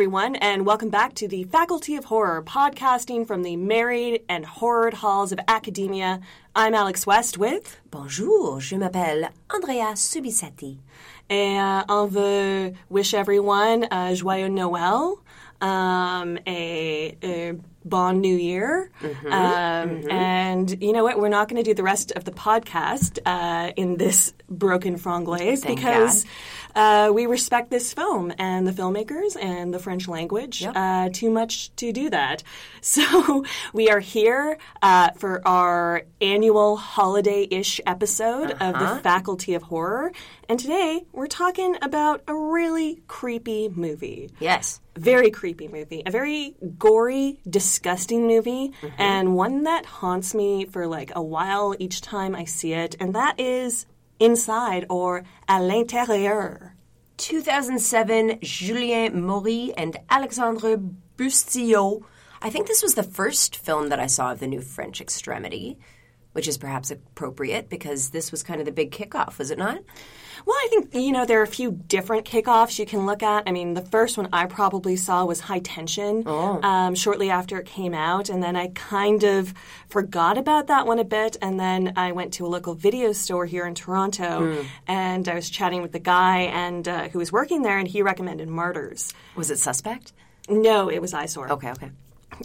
Everyone, and welcome back to the Faculty of Horror, podcasting from the married and horrored halls of academia. I'm Alex West with. Bonjour, je m'appelle Andrea Subissati. Et uh, on veut wish everyone a joyeux Noël, um, a, a bon New Year. Mm-hmm, um, And you know what? We're not going to do the rest of the podcast uh, in this broken franglais Thank because uh, we respect this film and the filmmakers and the French language Yep. uh, too much to do that. So we are here uh, for our annual holiday-ish episode of Uh-huh. the Faculty of Horror, and today we're talking about a really creepy movie Yes. very creepy movie, a very gory, disgusting movie, and one that haunts me for like a while each time I see it, and that is Inside or À l'intérieur. 2007, Julien Maury and Alexandre Bustillo. I think this was the first film that I saw of the new French extremity, which is perhaps appropriate because this was kind of the big kickoff, was it not? Well, I think, you know, there are a few different kickoffs you can look at. I mean, the first one I probably saw was High Tension um, shortly after it came out. And then I kind of forgot about that one a bit. And then I went to a local video store here in Toronto and I was chatting with the guy and uh, who was working there, and he recommended Martyrs. Was it suspect? No, it was Eyesore. Okay, okay.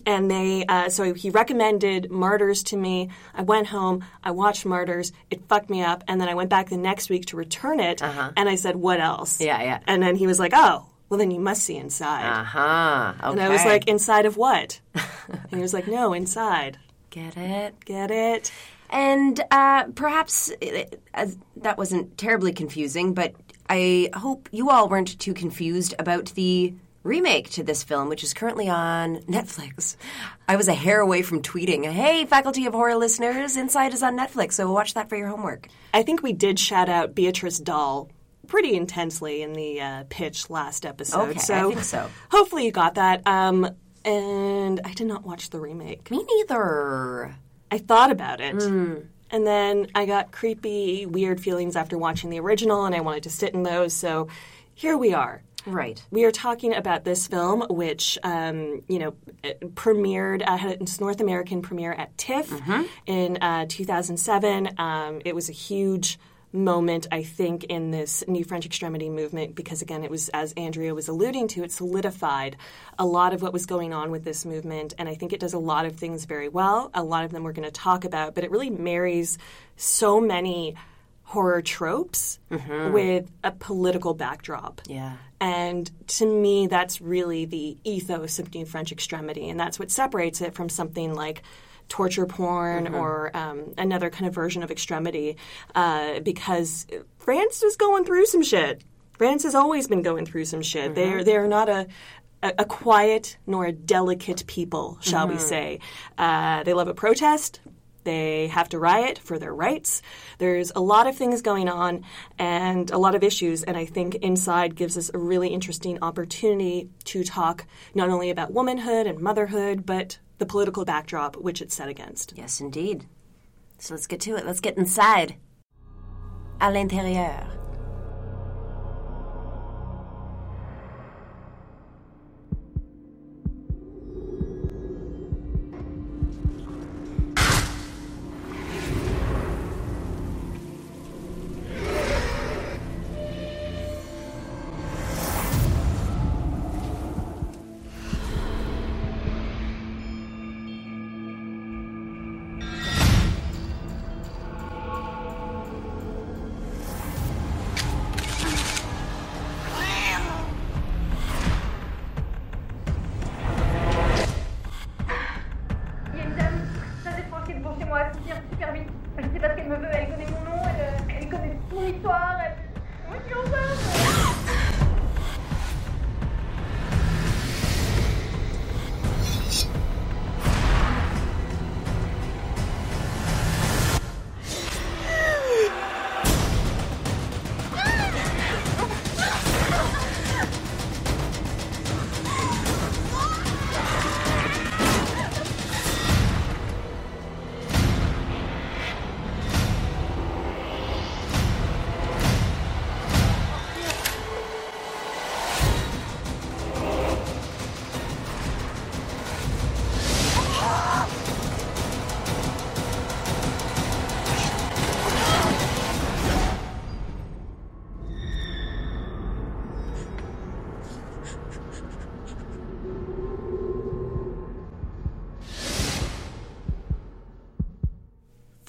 And they, uh, so he recommended Martyrs to me. I went home, I watched Martyrs, it fucked me up, and then I went back the next week to return it, and I said, "What else?" Uh-huh. Yeah, yeah. And then he was like, "Oh, well, then you must see Inside." Uh huh. Okay. And I was like, "Inside of what?" and he was like, "No, Inside." get it? Get it? And uh, perhaps uh, that wasn't terribly confusing, but I hope you all weren't too confused about the remake to this film, which is currently on Netflix. I was a hair away from tweeting, "Hey, Faculty of Horror listeners, Inside is on Netflix, so watch that for your homework." I think we did shout out Beatrice Dalle pretty intensely in the uh, pitch last episode. Okay, I so think so. Hopefully you got that. Um, and I did not watch the remake. Me neither. I thought about it. Hmm. And then I got creepy, weird feelings after watching the original, and I wanted to sit in those. So here we are. Right. We are talking about this film, which um, you know premiered uh, had its North American premiere at TIFF Mm-hmm. in uh, 2007. Um, it was a huge moment, I think, in this new French extremity movement because, again, it was as Andrea was alluding to, it solidified a lot of what was going on with this movement, and I think it does a lot of things very well. A lot of them we're going to talk about, but it really marries so many horror tropes with a political backdrop. Yeah. And to me, that's really the ethos of New French Extremity, and that's what separates it from something like torture porn or um, another kind of version of extremity, uh, because France was going through some shit. France has always been going through some shit. They're they're not a a quiet nor a delicate people, shall we say. Uh, they love a protest. They have to riot for their rights. There's a lot of things going on and a lot of issues. And I think Inside gives us a really interesting opportunity to talk not only about womanhood and motherhood, but the political backdrop which it's set against. Yes, indeed. So let's get to it. Let's get inside. À l'intérieur.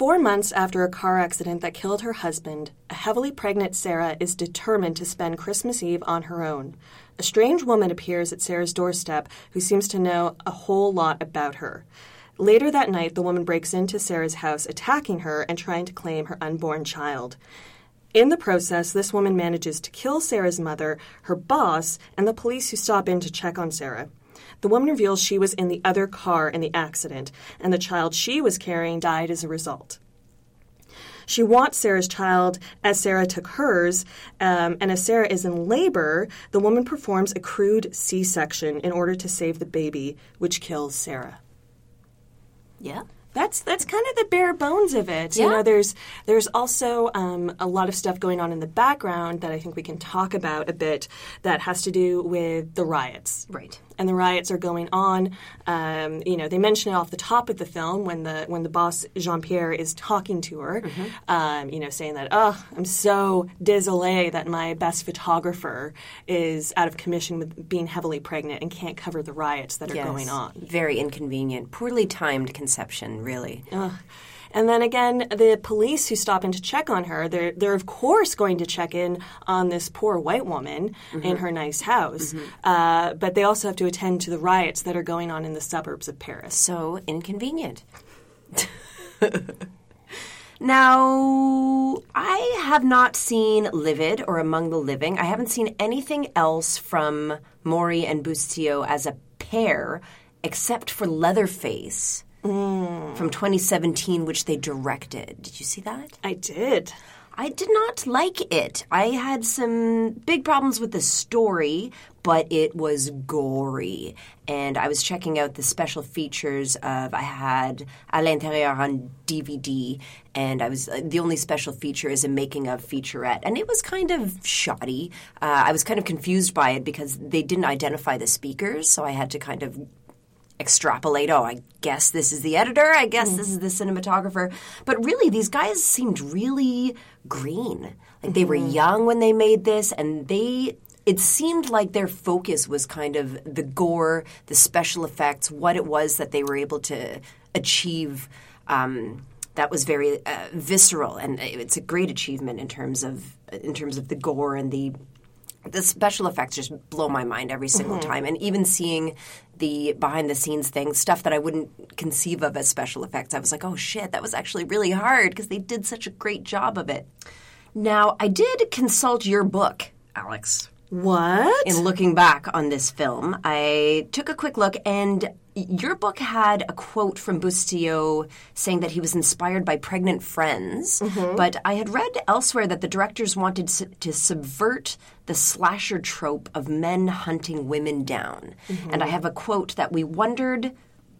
Four months after a car accident that killed her husband, a heavily pregnant Sarah is determined to spend Christmas Eve on her own. A strange woman appears at Sarah's doorstep who seems to know a whole lot about her. Later that night, the woman breaks into Sarah's house, attacking her and trying to claim her unborn child. In the process, this woman manages to kill Sarah's mother, her boss, and the police who stop in to check on Sarah. The woman reveals she was in the other car in the accident, and the child she was carrying died as a result. She wants Sarah's child as Sarah took hers, um, and as Sarah is in labor, the woman performs a crude C section in order to save the baby, which kills Sarah. Yeah. That's that's kind of the bare bones of it. You Yeah. know, there's there's also um, a lot of stuff going on in the background that I think we can talk about a bit that has to do with the riots. Right. And the riots are going on. Um, you know, they mention it off the top of the film when the when the boss Jean Pierre is talking to her. Um, you know, saying that, "Oh, I'm so désolé that my best photographer is out of commission with being heavily pregnant and can't cover the riots that are Yes. going on." Very inconvenient. Poorly timed conception, really. And then again, the police who stop in to check on her, they're, they're of course going to check in on this poor white woman in her nice house. Uh, but they also have to attend to the riots that are going on in the suburbs of Paris. So inconvenient. now, I have not seen Livid or Among the Living. I haven't seen anything else from Maury and Bustillo as a pair except for Leatherface from 2017, which they directed. Did you see that? I did. I did not like it. I had some big problems with the story, but it was gory. And I was checking out the special features of I had À l'intérieur on DVD, and I was uh, the only special feature is a making of featurette, and it was kind of shoddy. Uh, I was kind of confused by it because they didn't identify the speakers, so I had to kind of extrapolate, oh, I guess this is the editor, I guess this is the cinematographer. But really, these guys seemed really green. Like they were young when they made this, and they. It seemed like their focus was kind of the gore, the special effects, what it was that they were able to achieve. Um, that was very uh, visceral, and it's a great achievement in terms of in terms of the gore and the the special effects just blow my mind every single time and even seeing the behind the scenes things stuff that i wouldn't conceive of as special effects. I was like oh shit that was actually really hard because they did such a great job of it. Now i did consult your book alex. What? in looking back on this film, I took a quick look, and your book had a quote from Bustillo saying that he was inspired by pregnant friends. Mm-hmm. But I had read elsewhere that the directors wanted to subvert the slasher trope of men hunting women down. Mm-hmm. And I have a quote that we wondered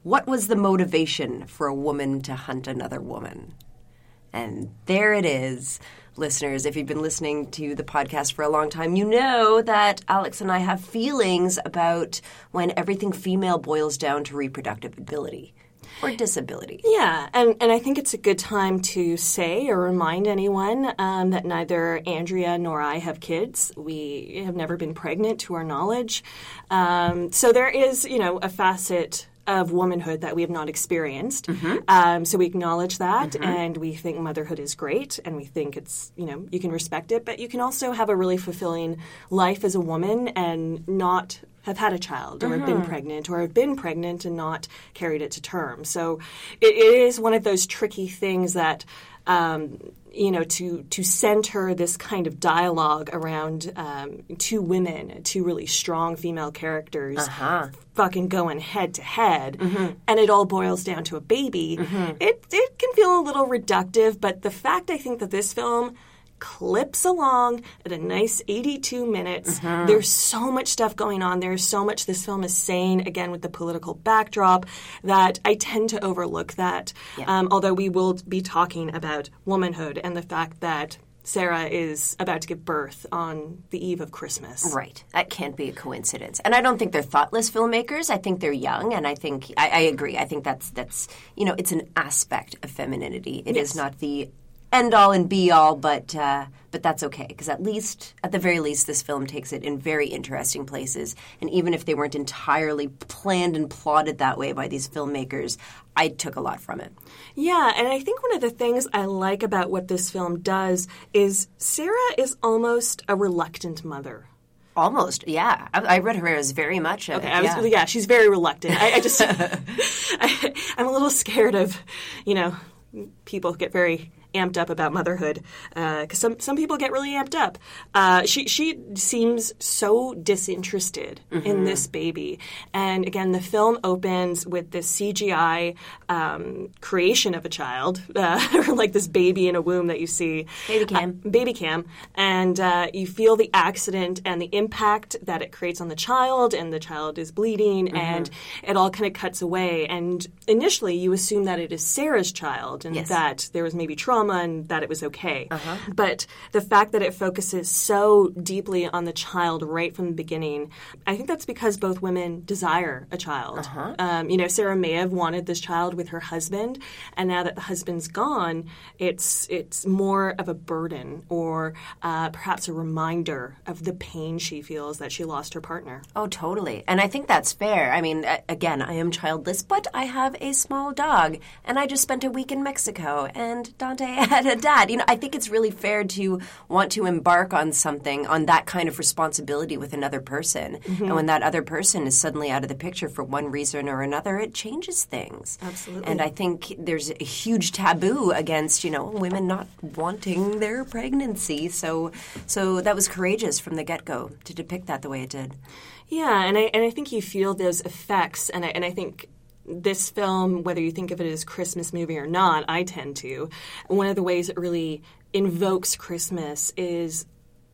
what was the motivation for a woman to hunt another woman? And there it is. Listeners, if you've been listening to the podcast for a long time, you know that Alex and I have feelings about when everything female boils down to reproductive ability or disability. Yeah, and, and I think it's a good time to say or remind anyone um, that neither Andrea nor I have kids. We have never been pregnant to our knowledge. Um, so there is, you know, a facet of womanhood that we have not experienced. Mm-hmm. Um, so we acknowledge that mm-hmm. and we think motherhood is great and we think it's, you know, you can respect it, but you can also have a really fulfilling life as a woman and not have had a child or have been mm-hmm. pregnant or have been pregnant and not carried it to term. So it, it is one of those tricky things that. Um, you know, to to center this kind of dialogue around um, two women, two really strong female characters, fucking going head to head, and it all boils down to a baby. It it can feel a little reductive, but the fact I think that this film clips along at a nice 82 minutes. There's so much stuff going on. There's so much this film is saying, again, with the political backdrop, that I tend to overlook that. Um, although we will be talking about womanhood and the fact that Sarah is about to give birth on the eve of Christmas. Right. That can't be a coincidence. And I don't think they're thoughtless filmmakers. I think they're young, and I think I, I agree. I think that's that's you know it's an aspect of femininity. It is Yes. not the end all and be all, but uh, but that's okay because at least, at the very least, this film takes it in very interesting places. And even if they weren't entirely planned and plotted that way by these filmmakers, I took a lot from it. Yeah, and I think one of the things I like about what this film does is Sarah is almost a reluctant mother. Almost, yeah. I, I read her as very much. A, Okay, I was, yeah. yeah. she's very reluctant. I, I just, I, I'm a little scared of, you know, people get very amped up about motherhood because some some people get really amped up. Uh, she she seems so disinterested in this baby, and again, the film opens with this CGI um, creation of a child, uh, like this baby in a womb that you see, Baby cam. Uh, baby cam, and uh, you feel the accident and the impact that it creates on the child, and the child is bleeding, and it all kind of cuts away. And initially, you assume that it is Sarah's child, and Yes. that there was maybe trauma, and that it was okay. But the fact that it focuses so deeply on the child right from the beginning, I think that's because both women desire a child. Um, you know, Sarah may have wanted this child with her husband, and now that the husband's gone, it's it's more of a burden or uh, perhaps a reminder of the pain she feels that she lost her partner. Oh, totally. And I think that's fair. I mean, again, I am childless, but I have a small dog, and I just spent a week in Mexico, and Dante had a dad. You know, I think it's really fair to want to embark on something, on that kind of responsibility with another person. And mm-hmm. when that other person is suddenly out of the picture for one reason or another, it changes things. Absolutely. And I think there's a huge taboo against, you know, women not wanting their pregnancy. So, so that was courageous from the get go to depict that the way it did. Yeah, and I and I think you feel those effects, and I, and I think this film, whether you think of it as Christmas movie or not, I tend to. One of the ways it really invokes Christmas is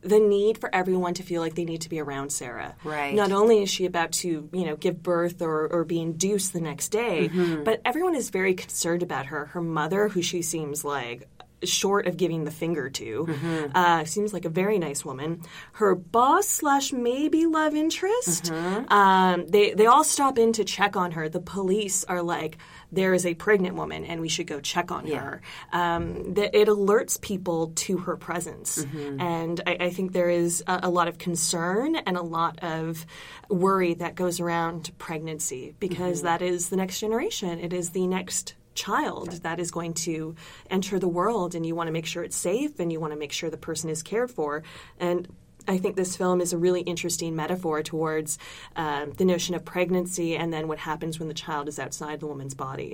the need for everyone to feel like they need to be around Sarah. Right. Not only is she about to, you know, give birth or, or be induced the next day, mm-hmm. but everyone is very concerned about her. Her mother, who she seems like short of giving the finger to, uh, seems like a very nice woman. Her boss slash maybe love interest, um, they they all stop in to check on her. The police are like, there is a pregnant woman, and we should go check on her. Um, that it alerts people to her presence, and I, I think there is a, a lot of concern and a lot of worry that goes around pregnancy because that is the next generation. It is the next child that is going to enter the world and you want to make sure it's safe and you want to make sure the person is cared for and I think this film is a really interesting metaphor towards um, the notion of pregnancy and then what happens when the child is outside the woman's body.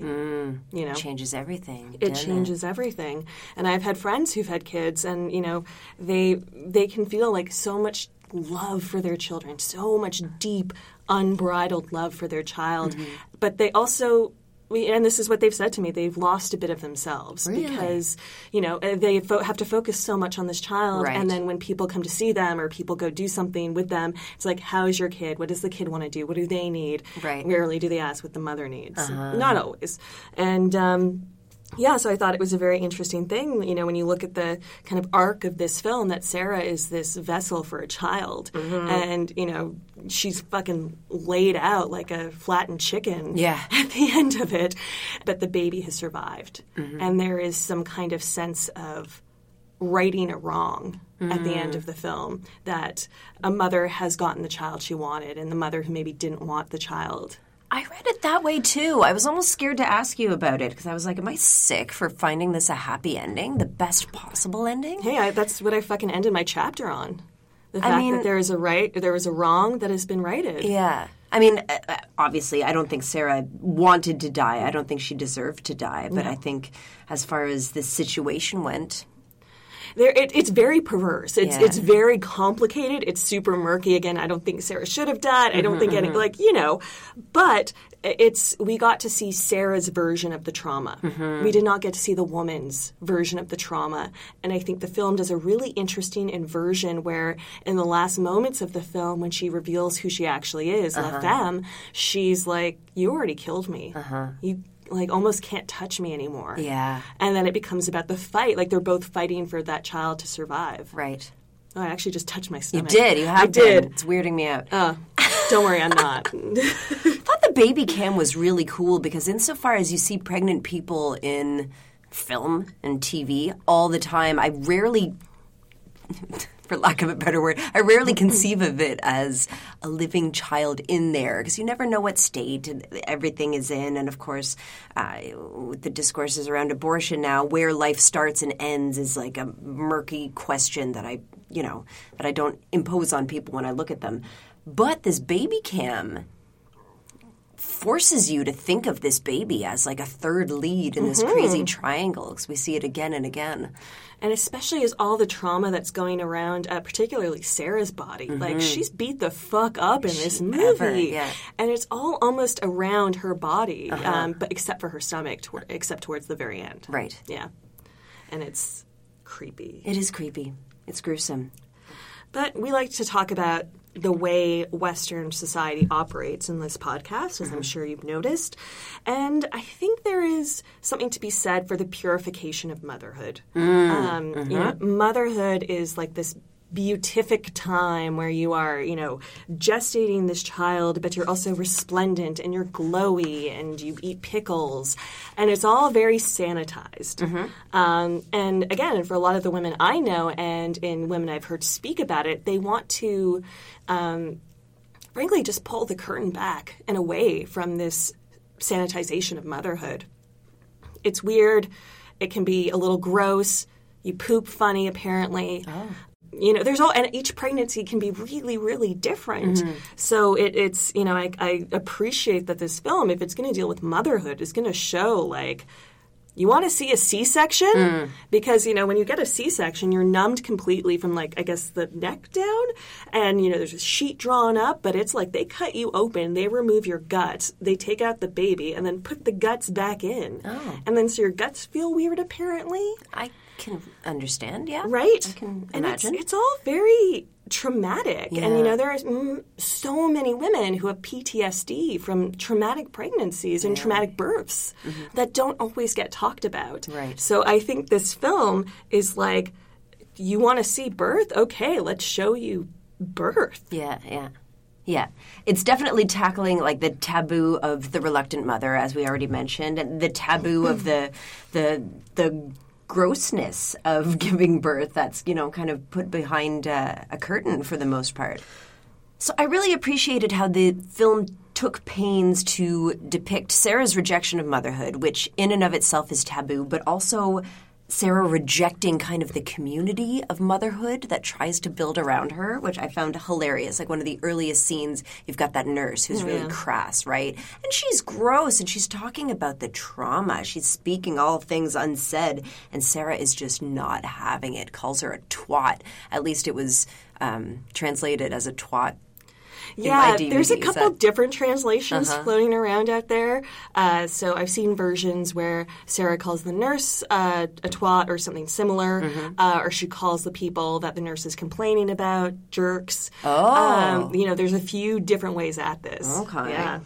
you know, changes everything. it changes everything. And I've had friends who've had kids, and you know, they they can feel like so much love for their children, so much deep, unbridled love for their child, but they also. We, and this is what they've said to me. They've lost a bit of themselves because, you know, uh, they fo- have to focus so much on this child. Right. And then when people come to see them or people go do something with them, it's like, how's your kid? What does the kid want to do? What do they need? Right. Rarely do they ask what the mother needs. Not always. And, um, yeah, so I thought it was a very interesting thing, you know, when you look at the kind of arc of this film that Sarah is this vessel for a child. Mm-hmm. And, you know, she's fucking laid out like a flattened chicken Yeah. at the end of it, but the baby has survived. Mm-hmm. And there is some kind of sense of righting a wrong at the end mm. of the film that a mother has gotten the child she wanted and the mother who maybe didn't want the child I read it that way too. I was almost scared to ask you about it because I was like, am I sick for finding this a happy ending? The best possible ending? Hey, I, that's what I fucking ended my chapter on. The fact mean- that there is a right, or there is a wrong that has been righted. Yeah. I mean, uh, uh, obviously, I don't think Sarah wanted to die. I don't think she deserved to die. But I think, as far as this situation went, There, it, it's very perverse. It's Yeah. it's very complicated. It's super murky. Again, I don't think Sarah should have died. I don't think mm-hmm, any mm-hmm. like you know, but it's we got to see Sarah's version of the trauma. Mm-hmm. We did not get to see the woman's version of the trauma, and I think the film does a really interesting inversion where in the last moments of the film, when she reveals who she actually is, La uh-huh. Femme, she's like, "You already killed me. Uh-huh. You." Like almost can't touch me anymore. Yeah. And then it becomes about the fight. Like they're both fighting for that child to survive. right? Oh, I actually just touched my stomach. You did. You have I did. been. It's weirding me out. Oh, don't worry, I'm not. I thought the baby cam was really cool because, insofar as you see pregnant people in film and TV all the time. I rarely for lack of a better word, I rarely conceive of it as a living child in there because you never know what state everything is in. And of course, uh, with the discourses around abortion now, where life starts and ends is like a murky question that I, you know, that I don't impose on people when I look at them. But this baby cam forces you to think of this baby as like a third lead in this crazy triangle because we see it again and again. and especially as all the trauma that's going around, uh, particularly Sarah's body. Like she's beat the fuck up in this movie, ever, yeah. and it's all almost around her body, um, but except for her stomach, toward, except towards the very end. Right. Yeah, and it's creepy. It is creepy. It's gruesome. But we like to talk about the way Western society operates in this podcast, as I'm mm-hmm. sure you've noticed. And I think there is something to be said for the purification of motherhood. Mm, um, You mm-hmm. know, motherhood is like this beatific time where you are, you know, gestating this child, but you're also resplendent and you're glowy and you eat pickles. And it's all very sanitized. Um, and again, for a lot of the women I know and in women I've heard speak about it, they want to, um, frankly, just pull the curtain back and away from this sanitization of motherhood. It's weird. It can be a little gross. You poop funny, apparently. You know, there's all, and each pregnancy can be really, really different. Mm-hmm. So it, it's, you know, I, I appreciate that this film, if it's going to deal with motherhood, is going to show like, you want to see a C-section mm. because you know when you get a C-section, you're numbed completely from like I guess the neck down, and you know there's a sheet drawn up, but it's like they cut you open, they remove your guts, they take out the baby, and then put the guts back in, oh. and then so your guts feel weird apparently, I can understand, yeah. right? I can and it's, imagine. it's all very traumatic, and you know there are mm, so many women who have PTSD from traumatic pregnancies and traumatic births that don't always get talked about. Mm-hmm. Right. So I think this film is like, you want to see birth? Okay, let's show you birth. Yeah, yeah. Yeah. It's definitely tackling like the taboo of the reluctant mother as we already mentioned and the taboo of the the the grossness of giving birth that's, you know, kind of put behind uh, a curtain for the most part. So I really appreciated how the film took pains to depict Sarah's rejection of motherhood, which in and of itself is taboo, but also Sarah rejecting kind of the community of motherhood that tries to build around her, which I found hilarious. Like one of the earliest scenes, you've got that nurse who's really crass, right? And she's gross and she's talking about the trauma. She's speaking all things unsaid, and Sarah is just not having it, calls her a twat. At least it was um, translated as a twat Yeah, there's a couple that- Uh-huh. different translations floating around out there. Uh, so I've seen versions where Sarah calls the nurse uh, a twat or something similar, Mm-hmm. uh, or she calls the people that the nurse is complaining about jerks. Oh. Um, you know, there's a few different ways at this. Okay. Yeah.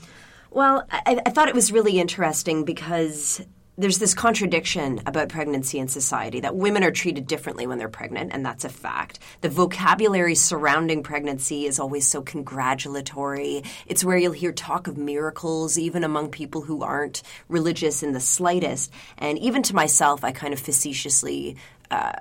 Well, I, I thought it was really interesting because there's this contradiction about pregnancy in society that women are treated differently when they're pregnant, and that's a fact. The vocabulary surrounding pregnancy is always so congratulatory. It's where you'll hear talk of miracles, even among people who aren't religious in the slightest. And even to myself, I kind of facetiously. Uh,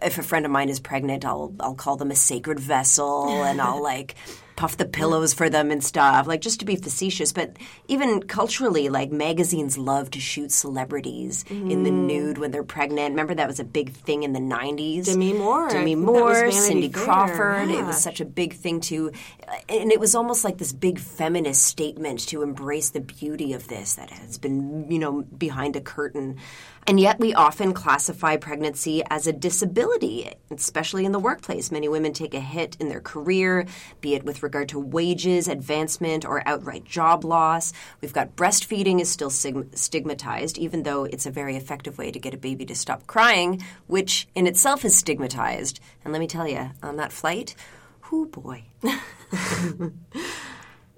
if a friend of mine is pregnant, I'll I'll call them a sacred vessel, and I'll like puff the pillows for them and stuff, like just to be facetious. But even culturally, like magazines love to shoot celebrities in the mm-hmm. nude when they're pregnant. Remember that was a big thing in the '90s. Demi Moore. Demi think that was Moore, Cindy Fair. Crawford. It was such a big thing to, and it was almost like this big feminist statement to embrace the beauty of this that has been, you know, behind a curtain. And yet, we often classify pregnancy as a disability, especially in the workplace. Many women take a hit in their career, be it with regard to wages, advancement, or outright job loss. We've got breastfeeding is still stigmatized, even though it's a very effective way to get a baby to stop crying, which in itself is stigmatized. And let me tell you, on that flight, whoo boy.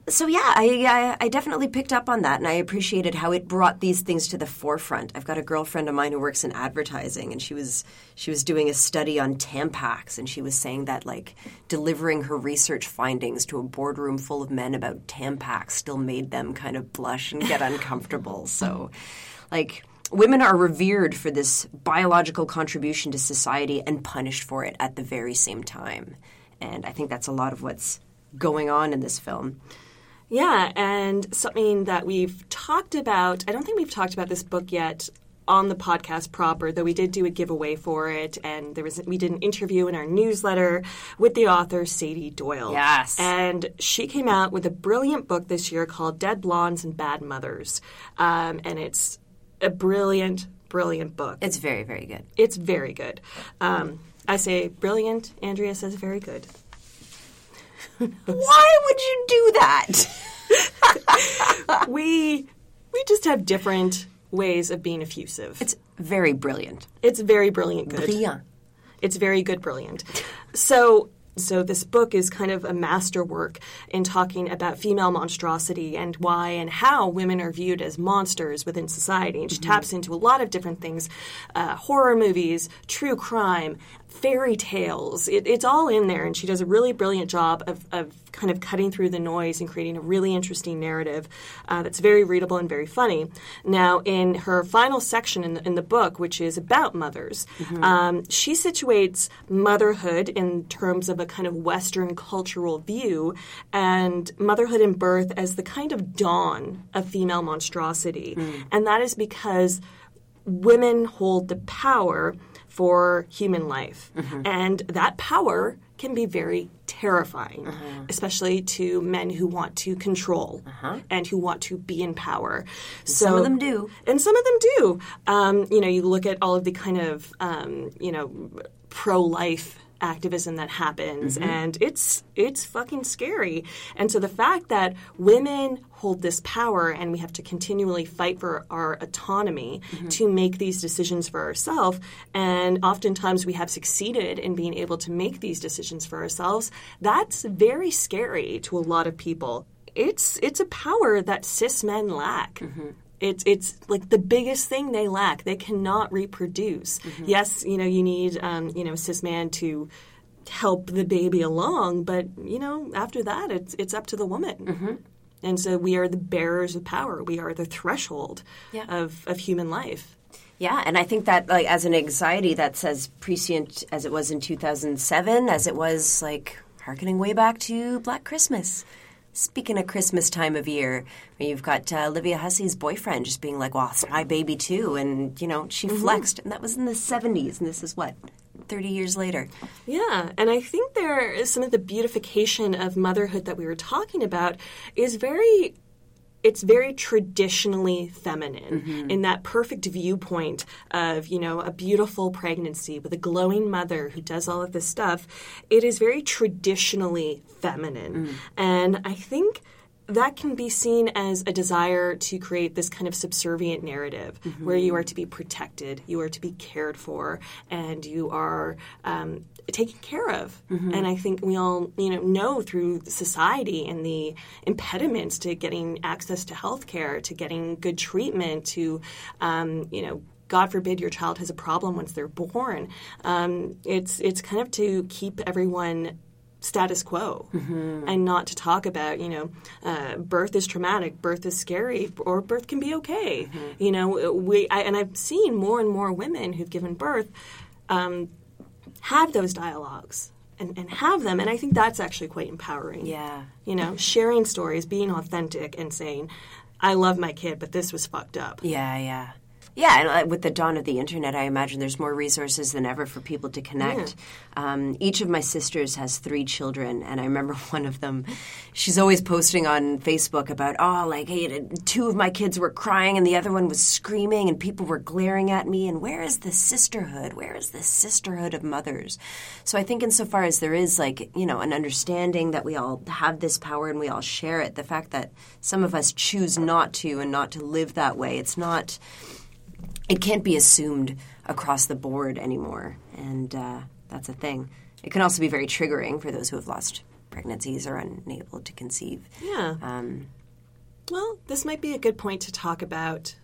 So yeah, I, I I definitely picked up on that, and I appreciated how it brought these things to the forefront. I've got a girlfriend of mine who works in advertising, and she was she was doing a study on Tampax, and she was saying that like delivering her research findings to a boardroom full of men about Tampax still made them kind of blush and get uncomfortable. So, like women are revered for this biological contribution to society and punished for it at the very same time. And I think that's a lot of what's going on in this film. Yeah, and something that we've talked about, I don't think we've talked about this book yet on the podcast proper, though we did do a giveaway for it, and there was we did an interview in our newsletter with the author Sady Doyle. Yes. and she came out with a brilliant book this year called "Dead Blondes and Bad Mothers," um, and it's a brilliant, brilliant book. It's very, very good. It's very good. Um, I say brilliant. Andrea says very good. Why would you do that? we we just have different ways of being effusive. It's very brilliant. It's very brilliant good. Brilliant. It's very good brilliant. So so this book is kind of a masterwork in talking about female monstrosity and why and how women are viewed as monsters within society. And she taps into a lot of different things: uh, horror movies, true crime, fairy tales. It, it's all in there, and she does a really brilliant job of, of kind of cutting through the noise and creating a really interesting narrative uh, that's very readable and very funny. Now, in her final section in the, in the book, which is about mothers, um, she situates motherhood in terms of a kind of Western cultural view and motherhood and birth as the kind of dawn of female monstrosity. And that is because women hold the power for human life. And that power can be very terrifying, especially to men who want to control and who want to be in power. So, some of them do. And some of them do. Um, you know, you look at all of the kind of, um, you know, pro life activism that happens. Mm-hmm. And it's it's fucking scary. And so the fact that women hold this power and we have to continually fight for our autonomy mm-hmm. to make these decisions for ourselves and oftentimes we have succeeded in being able to make these decisions for ourselves that's very scary to a lot of people. It's it's a power that cis men lack mm-hmm. It's it's like the biggest thing they lack. They cannot reproduce. Yes, you know you need um, you know cis man to help the baby along, but you know after that it's it's up to the woman. And so we are the bearers of power. We are the threshold Yeah. of, of human life. Yeah, and I think that like as an anxiety that's as prescient as it was in 2007 as it was like harkening way back to Black Christmas. Speaking of Christmas time of year, you've got uh, Olivia Hussey's boyfriend just being like, "Well, it's my baby too," and you know she flexed, and that was in the '70s, and this is what 30 years later. Yeah, and I think there is some of the beautification of motherhood that we were talking about is very it's very traditionally feminine mm-hmm. in that perfect viewpoint of you know a beautiful pregnancy with a glowing mother who does all of this stuff. It is very traditionally feminine. Mm. And i think that can be seen as a desire to create this kind of subservient narrative where you mm-hmm. are to be protected, you are to be cared for, and you are um, taken care of. And I think we all, you know, know through society and the impediments to getting access to health care, to getting good treatment, to, um, you know, God forbid your child has a problem once they're born. Um, it's it's kind of to keep everyone status quo and not to talk about you know uh, birth is traumatic birth is scary or birth can be okay you know we I, and i've seen more and more women who've given birth um, have those dialogues and, and have them and i think that's actually quite empowering Yeah. you know sharing stories being authentic and saying i love my kid but this was fucked up Yeah, yeah. Yeah, and uh, with the dawn of the internet, I imagine there's more resources than ever for people to connect. Um, each of my sisters has three children, and I remember one of them, she's always posting on Facebook about, oh, like, hey, two of my kids were crying and the other one was screaming, and people were glaring at me, and where is the sisterhood? Where is the sisterhood of mothers? So I think, insofar as there is, like, you know, an understanding that we all have this power and we all share it, the fact that some of us choose not to and not to live that way, it's not it can't be assumed across the board anymore, and uh, that's a thing. It can also be very triggering for those who have lost pregnancies or unable to conceive. yeah Um, Well, this might be a good point to talk about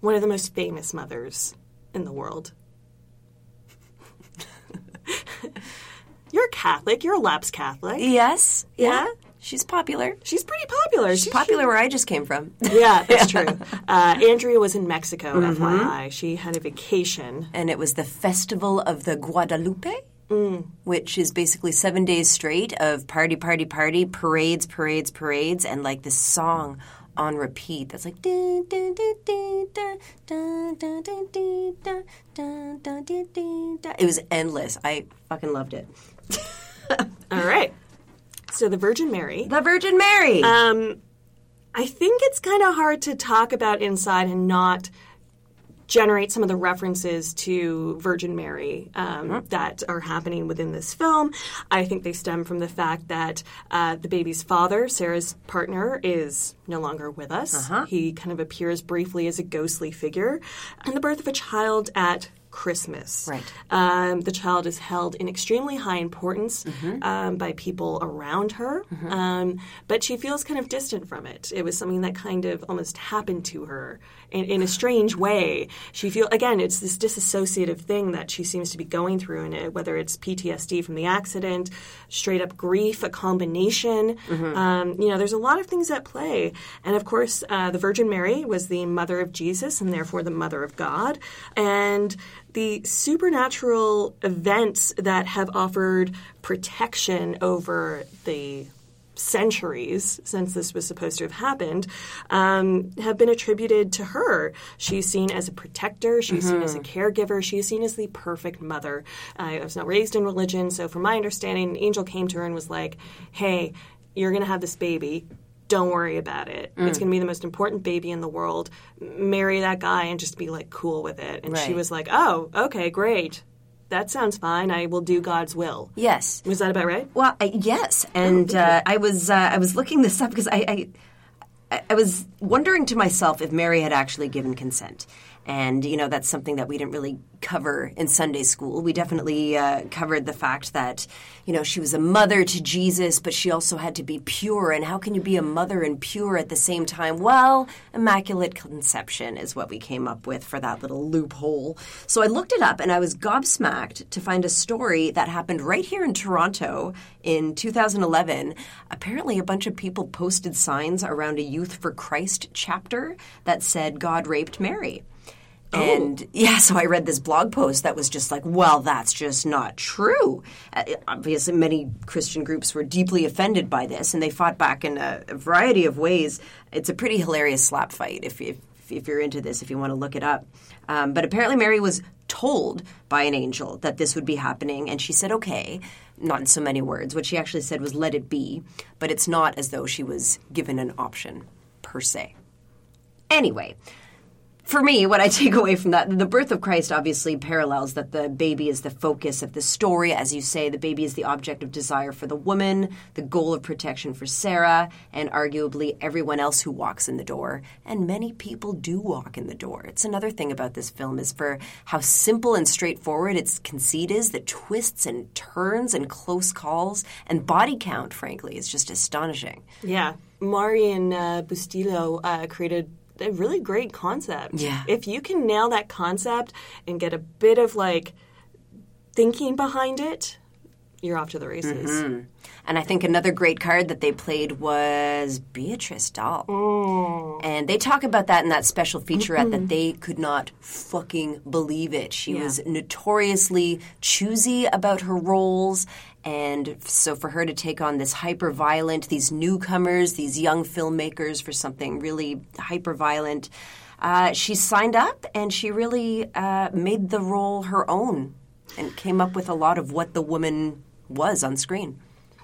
one of the most famous mothers in the world. You're Catholic. You're a lapsed Catholic. yes, Yeah? She's popular. She's pretty popular. She's, popular where I just came from. Yeah, that's yeah. true. Uh, Andrea was in Mexico, mm-hmm. FYI. She had a vacation. And it was the Festival of the Guadalupe. Mm. Which is basically seven days straight of party, party, party, parades, parades, parades, and like this song on repeat that's like it was endless i fucking loved it all right so the Virgin Mary. The Virgin Mary. Um, I think it's kind of hard to talk about inside and not generate some of the references to Virgin Mary um, that are happening within this film. I think they stem from the fact that uh, the baby's father, Sarah's partner, is no longer with us. He kind of appears briefly as a ghostly figure, and the birth of a child at Christmas. Right. Um, the child is held in extremely high importance um, by people around her, um, but she feels kind of distant from it. It was something that kind of almost happened to her in, in a strange way. She feel again, it's this disassociative thing that she seems to be going through, and it, whether it's PTSD from the accident, straight up grief, a combination. Um, you know, there's a lot of things at play, and of course, uh, the Virgin Mary was the mother of Jesus, and therefore the mother of God, and the supernatural events that have offered protection over the centuries since this was supposed to have happened um, have been attributed to her. She's seen as a protector, she's seen as a caregiver, she's seen as the perfect mother. I was not raised in religion, so from my understanding, an angel came to her and was like, hey, you're going to have this baby. Don't worry about it. It's going to be the most important baby in the world. Marry that guy and just be like cool with it. And she was like, "Oh, okay, great. That sounds fine. I will do God's will." yes. Was that about right? Well, I, yes, and uh, I was uh, I was looking this up because I, I I- I was wondering to myself if Mary had actually given consent. And, you know, that's something that we didn't really cover in Sunday school. We definitely uh, covered the fact that, you know, she was a mother to Jesus, but she also had to be pure. And how can you be a mother and pure at the same time? Well, immaculate conception is what we came up with for that little loophole. So I looked it up and I was gobsmacked to find a story that happened right here in Toronto in 2011. Apparently, a bunch of people posted signs around a Youth for Christ chapter that said God raped Mary. And yeah, so I read this blog post that was just like, well, that's just not true. Uh, obviously, many Christian groups were deeply offended by this, and they fought back in a, a variety of ways. It's a pretty hilarious slap fight if, if, if you're into this, if you want to look it up. Um, but apparently, Mary was told by an angel that this would be happening, and she said, okay, not in so many words. What she actually said was, let it be, but it's not as though she was given an option per se. Anyway, for me, what I take away from that, the birth of Christ obviously parallels that the baby is the focus of the story. As you say, the baby is the object of desire for the woman, the goal of protection for Sarah, and arguably everyone else who walks in the door. And many people do walk in the door. It's another thing about this film is for how simple and straightforward its conceit is, the twists and turns and close calls and body count, frankly, is just astonishing. Yeah. Maury and uh, Bustillo uh, created a really great concept. Yeah. If you can nail that concept and get a bit of like thinking behind it, you're off to the races. And I think another great card that they played was Beatrice Dalle. And they talk about that in that special featurette that they could not fucking believe it. She was notoriously choosy about her roles. And so for her to take on this hyper violent, these newcomers, these young filmmakers for something really hyper violent, uh, she signed up and she really uh, made the role her own and came up with a lot of what the woman was on screen.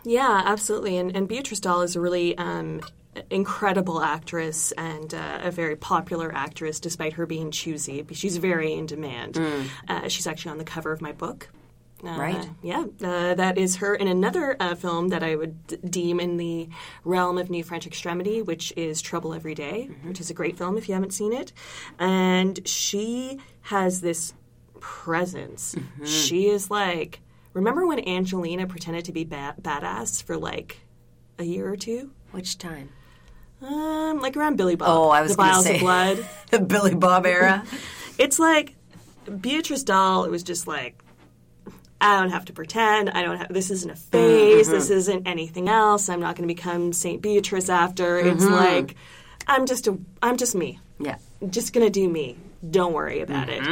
Yeah, absolutely. And, and Beatrice Dalle is a really um, incredible actress and uh, a very popular actress, despite her being choosy. She's very in demand. Uh, she's actually on the cover of my book. Uh, Right. Yeah, uh, that is her in another uh, film that I would d- deem in the realm of New French Extremity, which is Trouble Every Day, which is a great film if you haven't seen it. And she has this presence. She is like, remember when Angelina pretended to be ba- badass for like a year or two? Which time? Um, like around Billy Bob. Oh, I was the Vials say- of Blood. The Billy Bob era. it's like Beatrice Dalle. It was just like I don't have to pretend. I don't have. This isn't a phase. This isn't anything else. I'm not going to become Saint Beatrice after. It's like I'm just a. I'm just me. Yeah. Just gonna do me. Don't worry about it.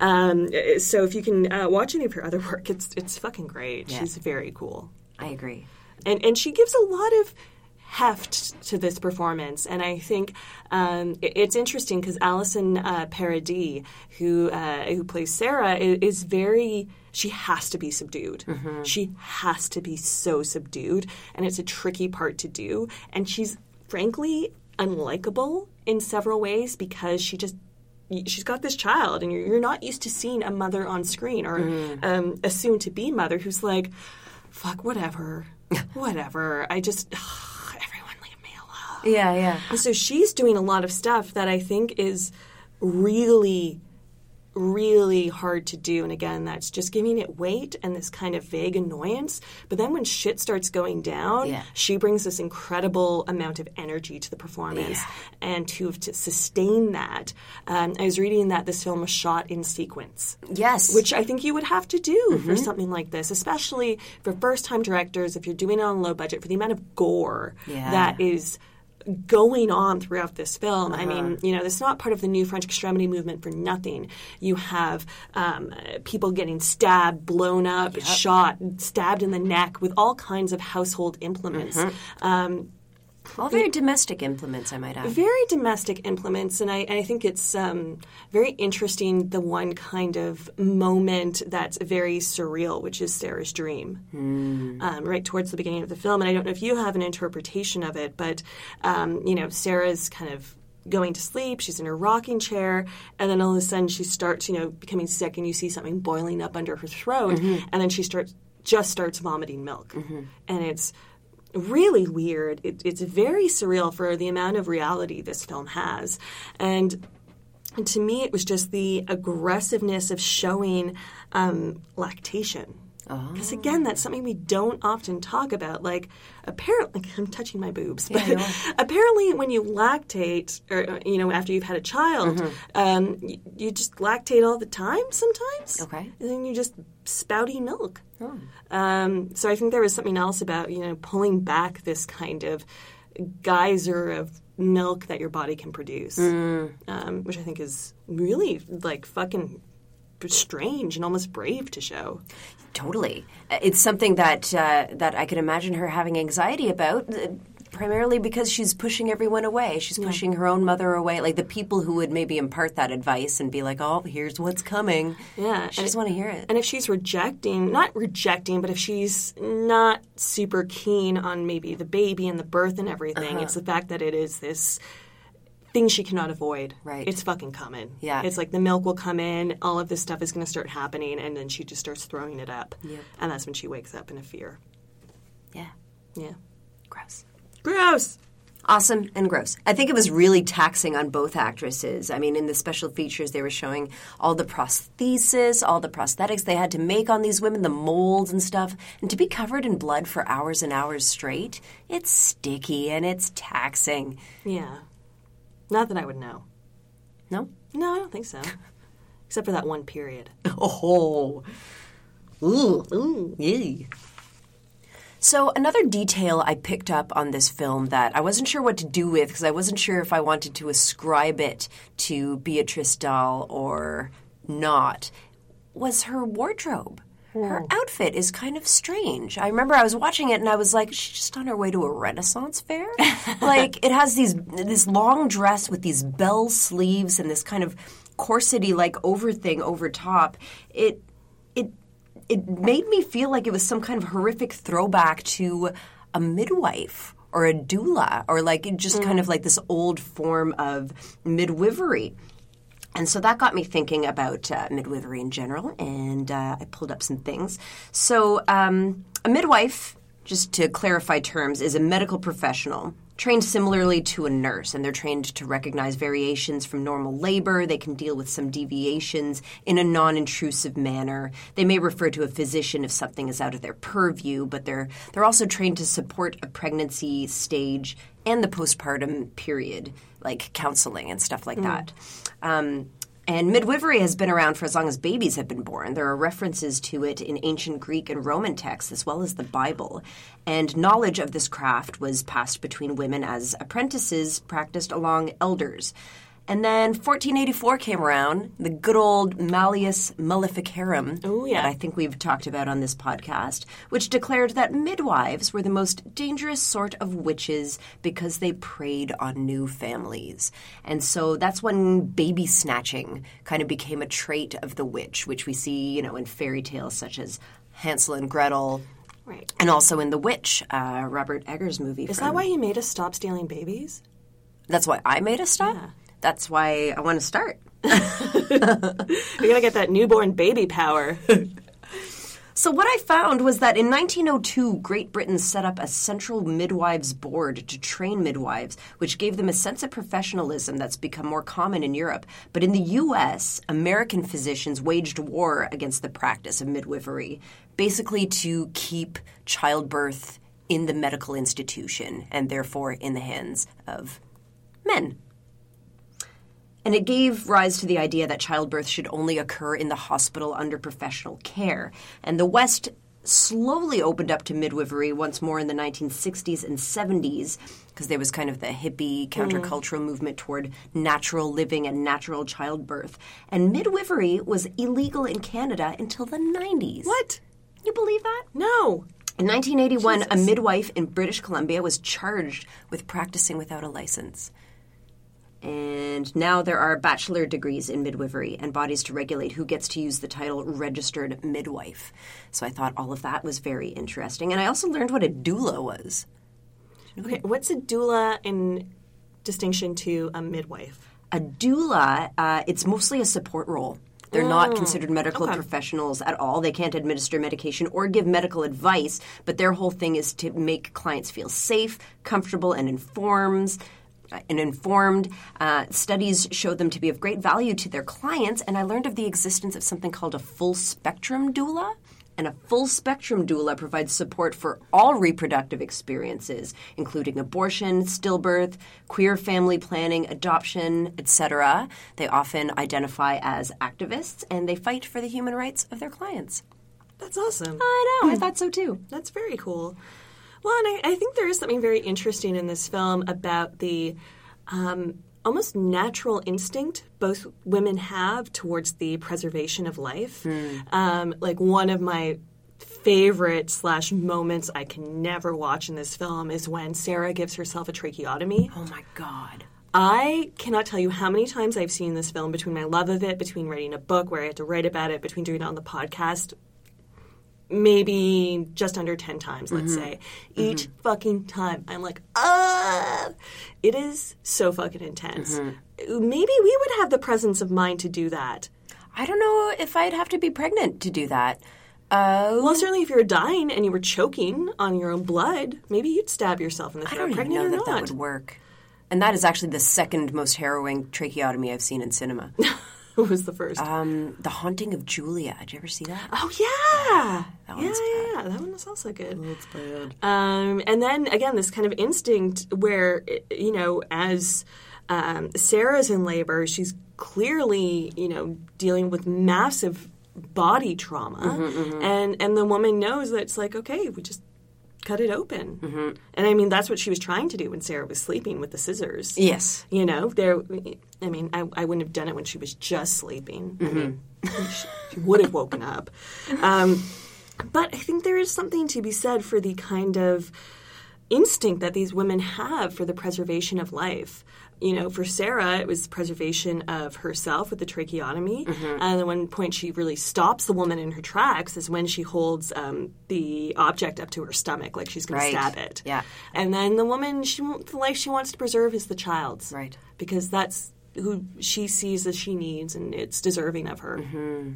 Um, so if you can uh, watch any of her other work, it's it's fucking great. She's very cool. I agree. and and she gives a lot of heft to this performance. And i think um, it- it's interesting because alysson uh, paradis who uh, who plays sarah is, is very she has to be subdued. She has to be so subdued. And it's a tricky part to do. And she's frankly unlikable in several ways because she just she's got this child and you're, you're not used to seeing a mother on screen or um, a soon to be mother who's like fuck whatever whatever. I just everyone leave me alone. Yeah, yeah. and so she's doing a lot of stuff that i think is really really hard to do and again that's just giving it weight and this kind of vague annoyance but then when shit starts going down Yeah. she brings this incredible amount of energy to the performance and to, to sustain that um, i was reading that this film was shot in sequence Yes. which I think you would have to do for something like this, especially for first time directors, if you're doing it on low budget, for the amount of gore Yeah. that is going on throughout this film. I mean, you know, it's not part of the new French extremity movement for nothing. You have um, people getting stabbed, blown up, shot, stabbed in the neck with all kinds of household implements. Um, All very domestic implements, I might add. very domestic implements, and I, and I think it's um, very interesting. The one kind of moment that's very surreal, which is Sarah's dream, um, right towards the beginning of the film. And I don't know if you have an interpretation of it, but um, you know, Sarah's kind of going to sleep. She's in her rocking chair, and then all of a sudden she starts, you know, becoming sick, and you see something boiling up under her throat, and then she starts just starts vomiting milk, and it's really weird. It, it's very surreal for the amount of reality this film has. And, to me, it was just the aggressiveness of showing um, lactation. Because again, that's something we don't often talk about. Like, apparently, I'm touching my boobs, but apparently, when you lactate, or you know, after you've had a child, um, you, you just lactate all the time. Sometimes, Okay. and then you just spouty milk. Um, so I think there was something else about you know pulling back this kind of geyser of milk that your body can produce, um, which I think is really like fucking strange and almost brave to show. Totally, Uh, it's something that uh, that I can imagine her having anxiety about. Primarily because she's pushing everyone away. She's pushing her own mother away. Like the people who would maybe impart that advice and be like, "Oh, here's what's coming." Yeah, she doesn't want to hear it. And if she's rejecting, not rejecting, but if she's not super keen on maybe the baby and the birth and everything, Uh-huh. it's the fact that it is this thing she cannot avoid. Right. It's fucking coming. Yeah. It's like the milk will come in, all of this stuff is going to start happening, and then she just starts throwing it up. Yep. And that's when she wakes up in a fear. Yeah, Yeah. gross. Gross. Awesome and gross. I think it was really taxing on both actresses. I mean, in the special features, they were showing all the prosthesis, all the prosthetics they had to make on these women, the molds and stuff. And to be covered in blood for hours and hours straight, it's sticky and it's taxing. Yeah. Not that I would know. No? No, I don't think so. Except for that one period. Oh. Ooh. Ooh. Yay. So, another detail I picked up on this film that I wasn't sure what to do with because I wasn't sure if I wanted to ascribe it to Beatrice Dalle or not was her wardrobe. Her hmm. outfit is kind of strange. I remember I was watching it and I was like, she's just on her way to a Renaissance fair. like it has these this long dress with these bell sleeves and this kind of corsety like over thing over top. It it made me feel like it was some kind of horrific throwback to a midwife or a doula or like it just kind of like this old form of midwifery. And so that got me thinking about uh, midwifery in general, and uh, I pulled up some things. So, um, a midwife, just to clarify terms, is a medical professional trained similarly to a nurse, and they're trained to recognize variations from normal labor. They can deal with some deviations in a non intrusive manner. They may refer to a physician if something is out of their purview, but they're, they're also trained to support a pregnancy stage and the postpartum period, like counseling and stuff like that. Um, And midwifery has been around for as long as babies have been born. There are references to it in ancient Greek and Roman texts, as well as the Bible. And knowledge of this craft was passed between women as apprentices practiced along elders. And then 1484 came around, the good old Malleus Maleficarum, Oh, yeah. that I think we've talked about on this podcast, which declared that midwives were the most dangerous sort of witches because they preyed on new families. And so that's when baby snatching kind of became a trait of the witch, which we see, you know, in fairy tales such as Hansel and Gretel. Right. And also in The Witch, uh, Robert Eggers movie. Is that why he made us stop stealing babies? That's why I made us stop? Yeah. That's why I want to start. We gotta get that newborn baby power. So, what I found was that in 1902, Great Britain set up a central midwives board to train midwives, which gave them a sense of professionalism that's become more common in Europe. But in the US, American physicians waged war against the practice of midwifery, basically to keep childbirth in the medical institution and therefore in the hands of men. And it gave rise to the idea that childbirth should only occur in the hospital under professional care. And the West slowly opened up to midwifery once more in the 1960s and 70s because there was kind of the hippie countercultural mm. movement toward natural living and natural childbirth. And midwifery was illegal in Canada until the 90s. what? You believe that? No. In 1981, a midwife in British Columbia was charged with practicing without a license. And now there are bachelor degrees in midwifery and bodies to regulate who gets to use the title registered midwife. So I thought all of that was very interesting. And I also learned what a doula was. Okay, what's a doula in distinction to a midwife? A doula, uh, it's mostly a support role. They're not considered medical professionals at all. They can't administer medication or give medical advice, but their whole thing is to make clients feel safe, comfortable, and informed. And informed. Uh, studies showed them to be of great value to their clients, and I learned of the existence of something called a full spectrum doula. And a full spectrum doula provides support for all reproductive experiences, including abortion, stillbirth, queer family planning, adoption, etc. They often identify as activists and they fight for the human rights of their clients. That's awesome. I know, I thought so too. That's very cool. Well, and I, I think there is something very interesting in this film about the um, almost natural instinct both women have towards the preservation of life. Um, like one of my favorite slash moments I can never watch in this film is when Sarah gives herself a tracheotomy. Oh my god. I cannot tell you how many times I've seen this film between my love of it, between writing a book where I had to write about it, between doing it on the podcast. Maybe just under 10 times, let's say. Each fucking time, I'm like, ah! It is so fucking intense. Maybe we would have the presence of mind to do that. I don't know if I'd have to be pregnant to do that. Uh, Well, certainly if you were dying and you were choking on your own blood, maybe you'd stab yourself in the I throat, don't even pregnant know or that not. that would work. And that is actually the second most harrowing tracheotomy I've seen in cinema. Who was the first? um, the Haunting of Julia. Did you ever see that? Oh yeah, That yeah, one's yeah, yeah. That one was also good. That's bad. Um, and then again, this kind of instinct where you know, as um, Sarah's in labor, she's clearly you know dealing with massive body trauma, and and the woman knows that it's like okay, we just cut it open. And I mean, that's what she was trying to do when Sarah was sleeping with the scissors. Yes. You know, there. I mean, I, I wouldn't have done it when she was just sleeping. I mean, she, she would have woken up. Um, but I think there is something to be said for the kind of instinct that these women have for the preservation of life. You know, for Sarah, it was preservation of herself with the tracheotomy. And the one point she really stops the woman in her tracks is when she holds um, the object up to her stomach, like she's going Right. to stab it. Yeah. And then the woman, she, the life she wants to preserve is the child's. Right. Because that's who she sees as she needs and it's deserving of her. Mm-hmm.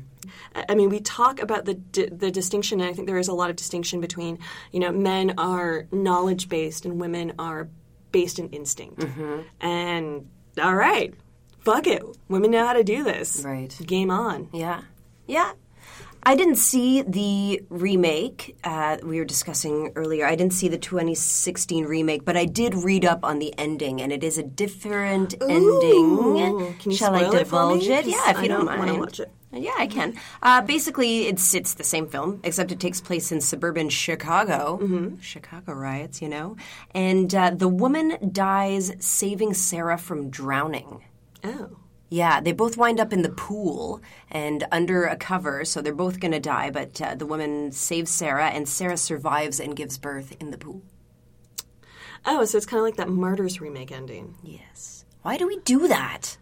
I I mean, we talk about the di- the distinction, and I think there is a lot of distinction between, you know, men are knowledge based and women are based in instinct. Mm-hmm. And all right, fuck it, women know how to do this. Right. Game on. Yeah. Yeah. I didn't see the remake uh, we were discussing earlier. I didn't see the 2016 remake, but I did read up on the ending, and it is a different ending. Can you Shall I it divulge it? 'Cause Yeah, if I you don't, don't mind. watch it. Yeah, I can. Uh, basically, it's it's the same film, except it takes place in suburban Chicago. Mm-hmm. Chicago riots, you know. And uh, the woman dies saving Sarah from drowning. Oh. Yeah, they both wind up in the pool and under a cover, so they're both going to die. But uh, the woman saves Sarah, and Sarah survives and gives birth in the pool. Oh, so it's kind of like that Martyrs remake ending. Yes. Why do we do that?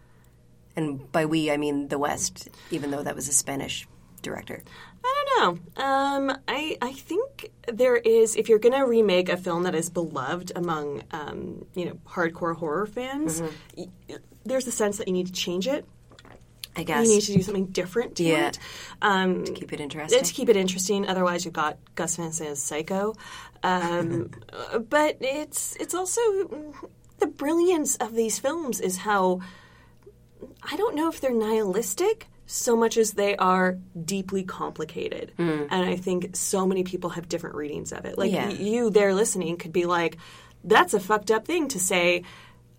And by we, I mean the West, even though that was a Spanish director. I don't know. Um, I I think there is if you're going to remake a film that is beloved among um, you know hardcore horror fans, y- there's a sense that you need to change it. I guess. You need to do something different to Yeah. it. Um, keep it interesting. To keep it interesting. Otherwise, you've got Gus Van Sant's Psycho. Um, but it's it's also the brilliance of these films is how I don't know if they're nihilistic so much as they are deeply complicated. Mm. And I think so many people have different readings of it. Like Yeah. you there listening could be like, that's a fucked up thing to say.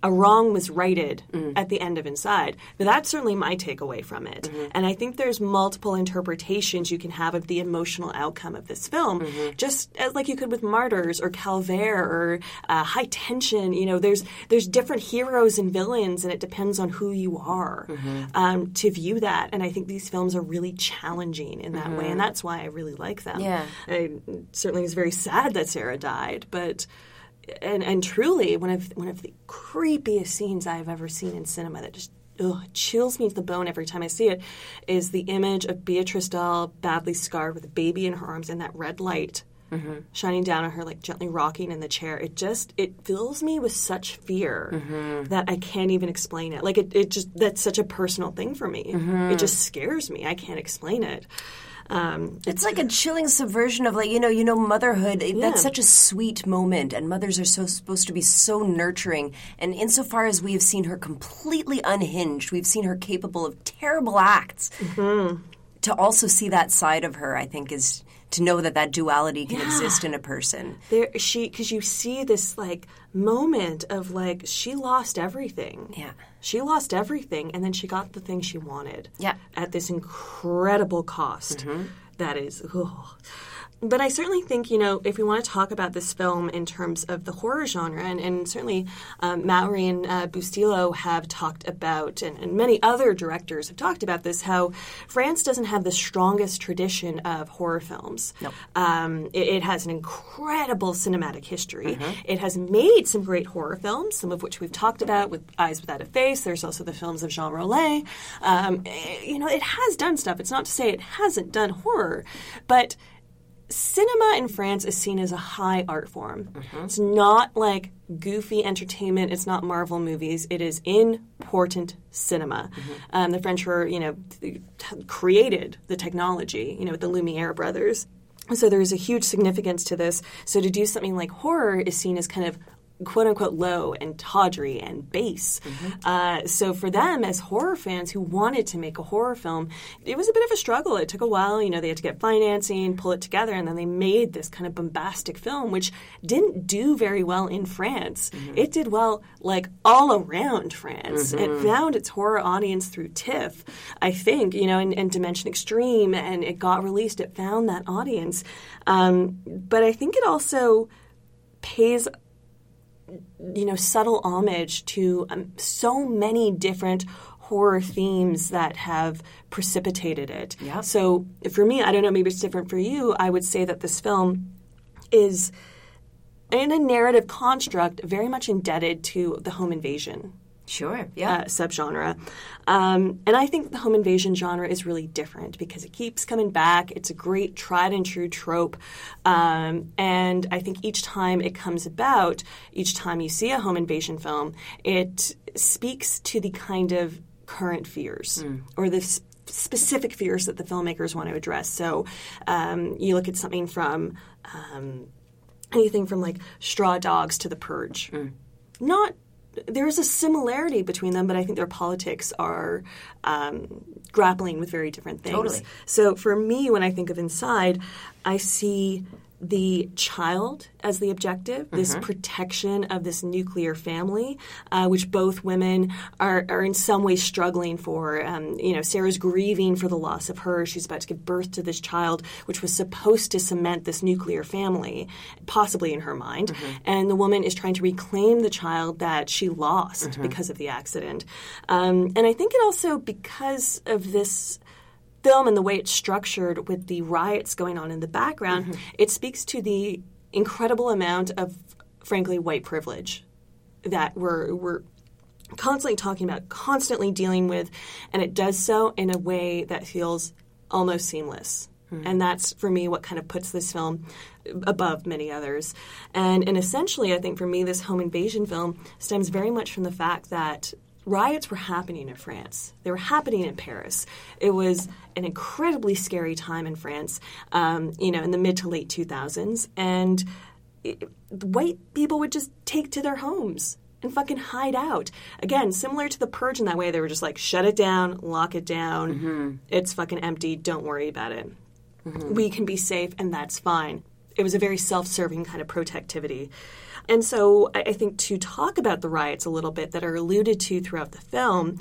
A wrong was righted Mm. at the end of Inside. But that's certainly my takeaway from it. Mm-hmm. And I think there's multiple interpretations you can have of the emotional outcome of this film, Mm-hmm. just as like you could with Martyrs or Calvaire or uh, High Tension. You know, there's there's different heroes and villains, and it depends on who you are Mm-hmm. um, to view that. And I think these films are really challenging in that way, and that's why I really like them. Mm-hmm. Yeah. I certainly was very sad that Sarah died, but and and truly one of one of the creepiest scenes I've ever seen in cinema that just ugh, chills me to the bone every time I see it is the image of Beatrice Dalle badly scarred with a baby in her arms and that red light mm-hmm. shining down on her like gently rocking in the chair. It just it fills me with such fear mm-hmm. that I can't even explain it. Like it, it just that's such a personal thing for me. Mm-hmm. It just scares me. I can't explain it um, It's like a chilling subversion of like you know you know motherhood. Yeah. That's such a sweet moment, and mothers are so supposed to be so nurturing. And insofar as we have seen her completely unhinged, we've seen her capable of terrible acts. To also see that side of her, I think, is to know that that duality can exist in a person. there she because you see this like moment of like she lost everything Yeah. She lost everything and then she got the thing she wanted Yeah. at this incredible cost mm-hmm. that is ugh. But I certainly think, you know, if we want to talk about this film in terms of the horror genre, and, and certainly um, Maury and uh, Bustillo have talked about, and, and many other directors have talked about this, how France doesn't have the strongest tradition of horror films. No. Um, it, it has an incredible cinematic history. It has made some great horror films, some of which we've talked about with Eyes Without a Face. There's also the films of Jean Rollin. Um, eh, you know, it has done stuff. It's not to say it hasn't done horror, but cinema in France is seen as a high art form. It's not like goofy entertainment. It's not Marvel movies. It is important cinema. Um, the French were, you know, th- created the technology, you know, with the Lumiere brothers. So there is a huge significance to this. So to do something like horror is seen as kind of quote unquote low and tawdry and base. Uh, so for them as horror fans who wanted to make a horror film, it was a bit of a struggle. It took a while. You know, they had to get financing, pull it together, and then they made this kind of bombastic film, which didn't do very well in France. It did well like all around France. It found its horror audience through TIFF, I think, you know, and, and Dimension Extreme, and it got released. It found that audience. Um, but I think it also pays you know subtle homage to um, so many different horror themes that have precipitated it. Yeah. So for me, I don't know, maybe it's different for you. I would say that this film is in a narrative construct very much indebted to the home invasion Sure. Yeah. uh, subgenre. Um, and I think the home invasion genre is really different because it keeps coming back. It's a great tried and true trope. Um, and I think each time it comes about, each time you see a home invasion film, it speaks to the kind of current fears or the s- specific fears that the filmmakers want to address. So um, you look at something from um, anything from like Straw Dogs to The Purge. Not there's a similarity between them, but I think their politics are um, grappling with very different things. Totally. So for me, when I think of Inside, I see the child as the objective, this protection of this nuclear family, uh, which both women are, are in some way struggling for. Um, you know, Sarah's grieving for the loss of her. She's about to give birth to this child, which was supposed to cement this nuclear family, possibly in her mind. And the woman is trying to reclaim the child that she lost because of the accident. Um, and I think it also, because of this film and the way it's structured with the riots going on in the background, mm-hmm. it speaks to the incredible amount of, frankly, white privilege that we're, we're constantly talking about, constantly dealing with, and it does so in a way that feels almost seamless. Mm-hmm. And that's for me what kind of puts this film above many others. And and essentially I think for me this home invasion film stems very much from the fact that riots were happening in France. They were happening in Paris. It was an incredibly scary time in France, um, you know, in the mid to late 2000s. And it, white people would just take to their homes and fucking hide out. Again, similar to the purge in that way, they were just like, shut it down, lock it down. It's fucking empty. Don't worry about it. We can be safe, and that's fine. It was a very self serving kind of protectivity. And so I, think to talk about the riots a little bit that are alluded to throughout the film,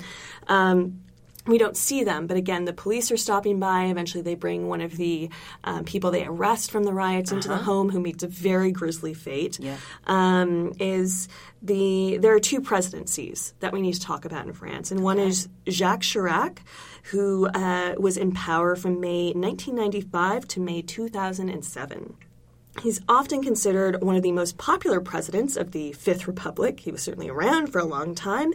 um, we don't see them, but again, the police are stopping by. Eventually, they bring one of the um, people they arrest from the riots into the home, who meets a very grisly fate. Yeah. Um, is the there are two presidencies that we need to talk about in France, and one is Jacques Chirac, who uh, was in power from May 1995 to May 2007. He's often considered one of the most popular presidents of the Fifth Republic. He was certainly around for a long time.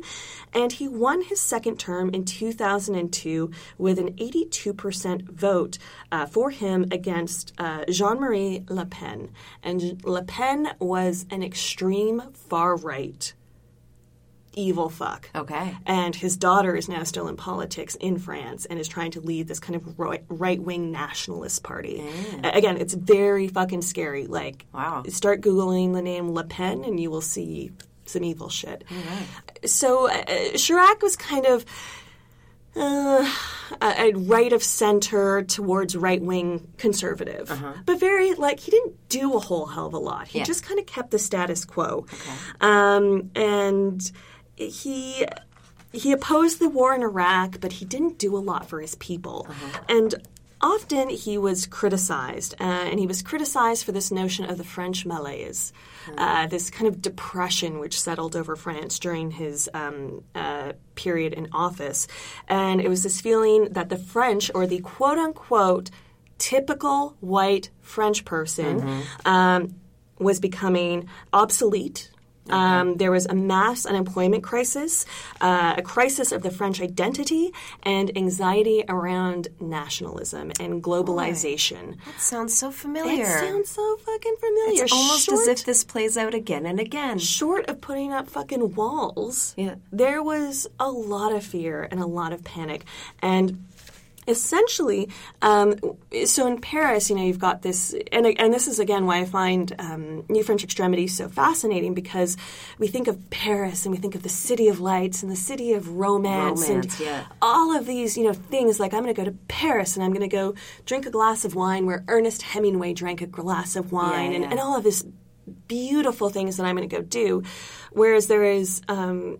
And he won his second term in 2002 with an 82% vote uh, for him against uh, Jean Marie Le Pen. And Le Pen was an extreme far right evil fuck. Okay. And his daughter is now still in politics in France and is trying to lead this kind of right wing nationalist party. A- Again, it's very fucking scary. Like, Wow. start Googling the name Le Pen and you will see some evil shit. So uh, Chirac was kind of. Uh, a right of center towards right wing conservative, but very like he didn't do a whole hell of a lot. He Yeah. just kind of kept the status quo, um, and he he opposed the war in Iraq, but he didn't do a lot for his people, and. Often he was criticized, uh, and he was criticized for this notion of the French malaise, uh, this kind of depression which settled over France during his um, uh, period in office. And it was this feeling that the French, or the quote unquote typical white French person, um, was becoming obsolete. Um, there was a mass unemployment crisis, uh, a crisis of the French identity, and anxiety around nationalism and globalization. That sounds so familiar. It sounds so fucking familiar. it's almost Short- as if this plays out again and again. short of putting up fucking walls, Yeah. there was a lot of fear and a lot of panic. And essentially, um, so in Paris, you know, you've got this, and, and this is again why I find um, New French Extremity so fascinating because we think of Paris and we think of the city of lights and the city of romance, Romance, and yeah. all of these, you know, things like I'm going to go to Paris and I'm going to go drink a glass of wine where Ernest Hemingway drank a glass of wine, and, yeah. and all of this beautiful things that I'm going to go do. Whereas there is um,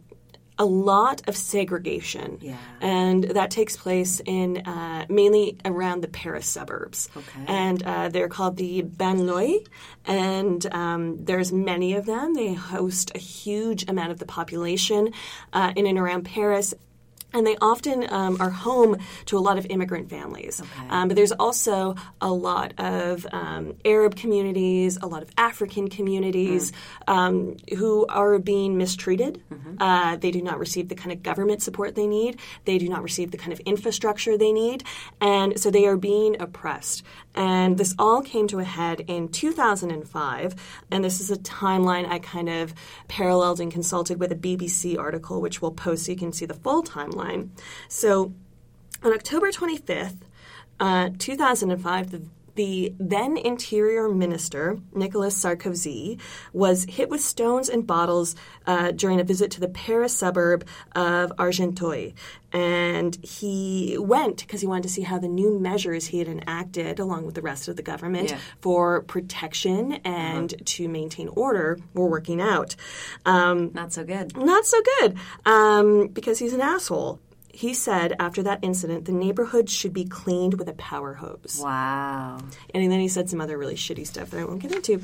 a lot of segregation, Yeah. and that takes place in uh, mainly around the Paris suburbs. Okay. And uh, they're called the banlieues, and um, there's many of them. They host a huge amount of the population uh, in and around Paris. And they often um, are home to a lot of immigrant families. Um, but there's also a lot of um, Arab communities, a lot of African communities um, who are being mistreated. Uh, they do not receive the kind of government support they need. They do not receive the kind of infrastructure they need. And so they are being oppressed. And this all came to a head in 2005. And this is a timeline I kind of paralleled and consulted with a BBC article, which we'll post so you can see the full timeline. So on October 25th, uh, 2005, the the then Interior Minister, Nicolas Sarkozy, was hit with stones and bottles uh, during a visit to the Paris suburb of Argenteuil. And he went because he wanted to see how the new measures he had enacted, along with the rest of the government, Yeah. for protection and to maintain order, were working out. Um, Not so good. not so good um, because he's an asshole. He said after that incident, the neighborhood should be cleaned with a power hose. Wow. And then he said some other really shitty stuff that I won't get into.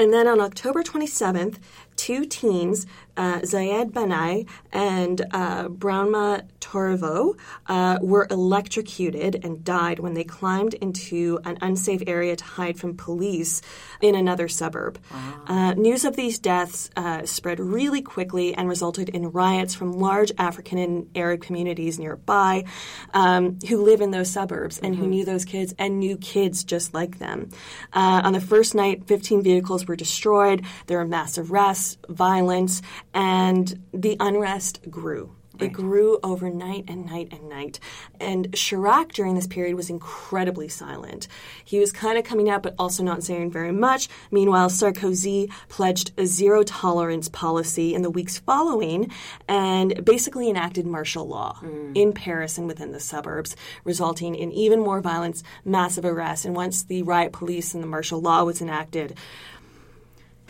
And then on October 27th, two teens, uh, Zyed Benna and uh, Brownma Torvo, uh, were electrocuted and died when they climbed into an unsafe area to hide from police in another suburb. Uh, news of these deaths uh, spread really quickly and resulted in riots from large African and Arab communities nearby um, who live in those suburbs and who knew those kids and knew kids just like them. Uh, on the first night, 15 vehicles were destroyed. There were mass arrests, violence, and the unrest grew. It grew overnight and night and night. And Chirac during this period was incredibly silent. He was kind of coming out, but also not saying very much. Meanwhile, Sarkozy pledged a zero tolerance policy in the weeks following and basically enacted martial law mm. in Paris and within the suburbs, resulting in even more violence, massive arrests. And once the riot police and the martial law was enacted,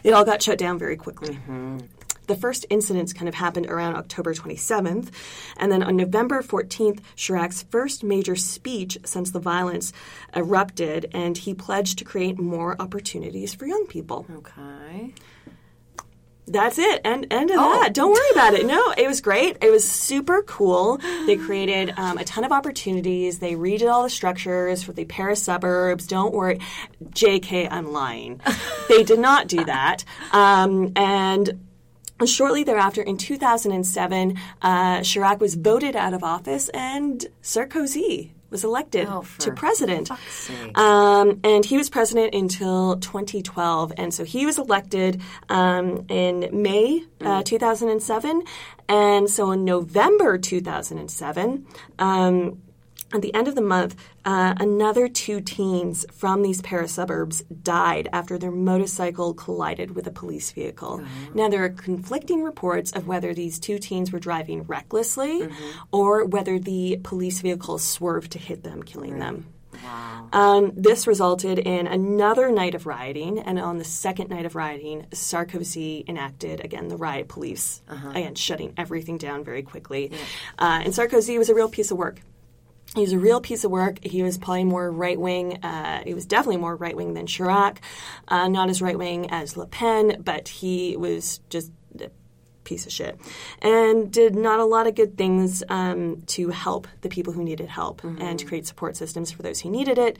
it all got shut down very quickly. Mm-hmm. The first incidents kind of happened around October 27th, and then on November 14th, Chirac's first major speech since the violence erupted, and he pledged to create more opportunities for young people. Okay. That's it. End, end of that. Don't worry about it. No, it was great. It was super cool. They created um, a ton of opportunities. They redid all the structures for the Paris suburbs. Don't worry. JK, I'm lying. they did not do that. Um, and Shortly thereafter, in 2007, uh, Chirac was voted out of office and Sarkozy was elected Oh, to president. Um, and he was president until 2012. And so he was elected um, in May uh, 2007. And so in November 2007, um, at the end of the month, uh, another two teens from these Paris suburbs died after their motorcycle collided with a police vehicle. Now, there are conflicting reports of whether these two teens were driving recklessly or whether the police vehicle swerved to hit them, killing them. Wow. Um, this resulted in another night of rioting, and on the second night of rioting, Sarkozy enacted again the riot police, again shutting everything down very quickly. Uh, and Sarkozy was a real piece of work. He was a real piece of work. He was probably more right wing. Uh, he was definitely more right wing than Chirac. Uh, not as right wing as Le Pen, but he was just a piece of shit and did not a lot of good things um, to help the people who needed help and to create support systems for those who needed it.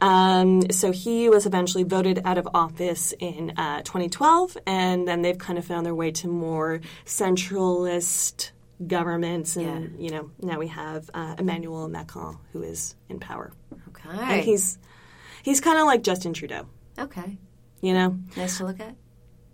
Um, so he was eventually voted out of office in uh, 2012, and then they've kind of found their way to more centralist governments, and you know now we have uh, Emmanuel Macron who is in power, Okay. and he's he's kind of like Justin Trudeau, okay. you know. Nice to look at.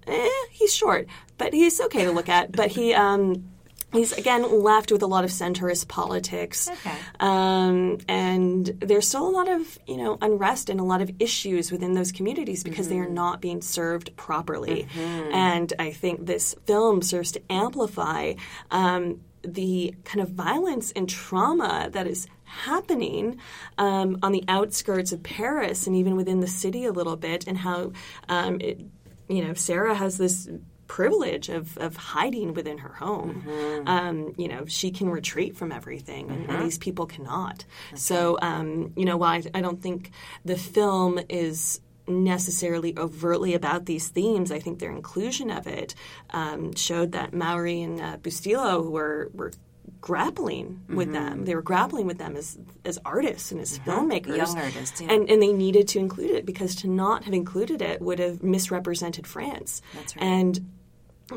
eh, he's short, but he's okay to look at. But he, um, he's again left with a lot of centrist politics. Okay. Um, and there's still a lot of you know unrest and a lot of issues within those communities because they are not being served properly. And I think this film serves to amplify um, the kind of violence and trauma that is happening um, on the outskirts of Paris and even within the city a little bit, and how um, it, you know Sarah has this privilege of, of hiding within her home. Um, you know, she can retreat from everything, and, and these people cannot. So, um, you know, while I, I don't think the film is necessarily overtly about these themes, I think their inclusion of it um, showed that Maury and uh, Bustillo were were grappling with them. They were grappling with them as as artists and as filmmakers, Young artists, yeah. and and they needed to include it because to not have included it would have misrepresented France. That's right. And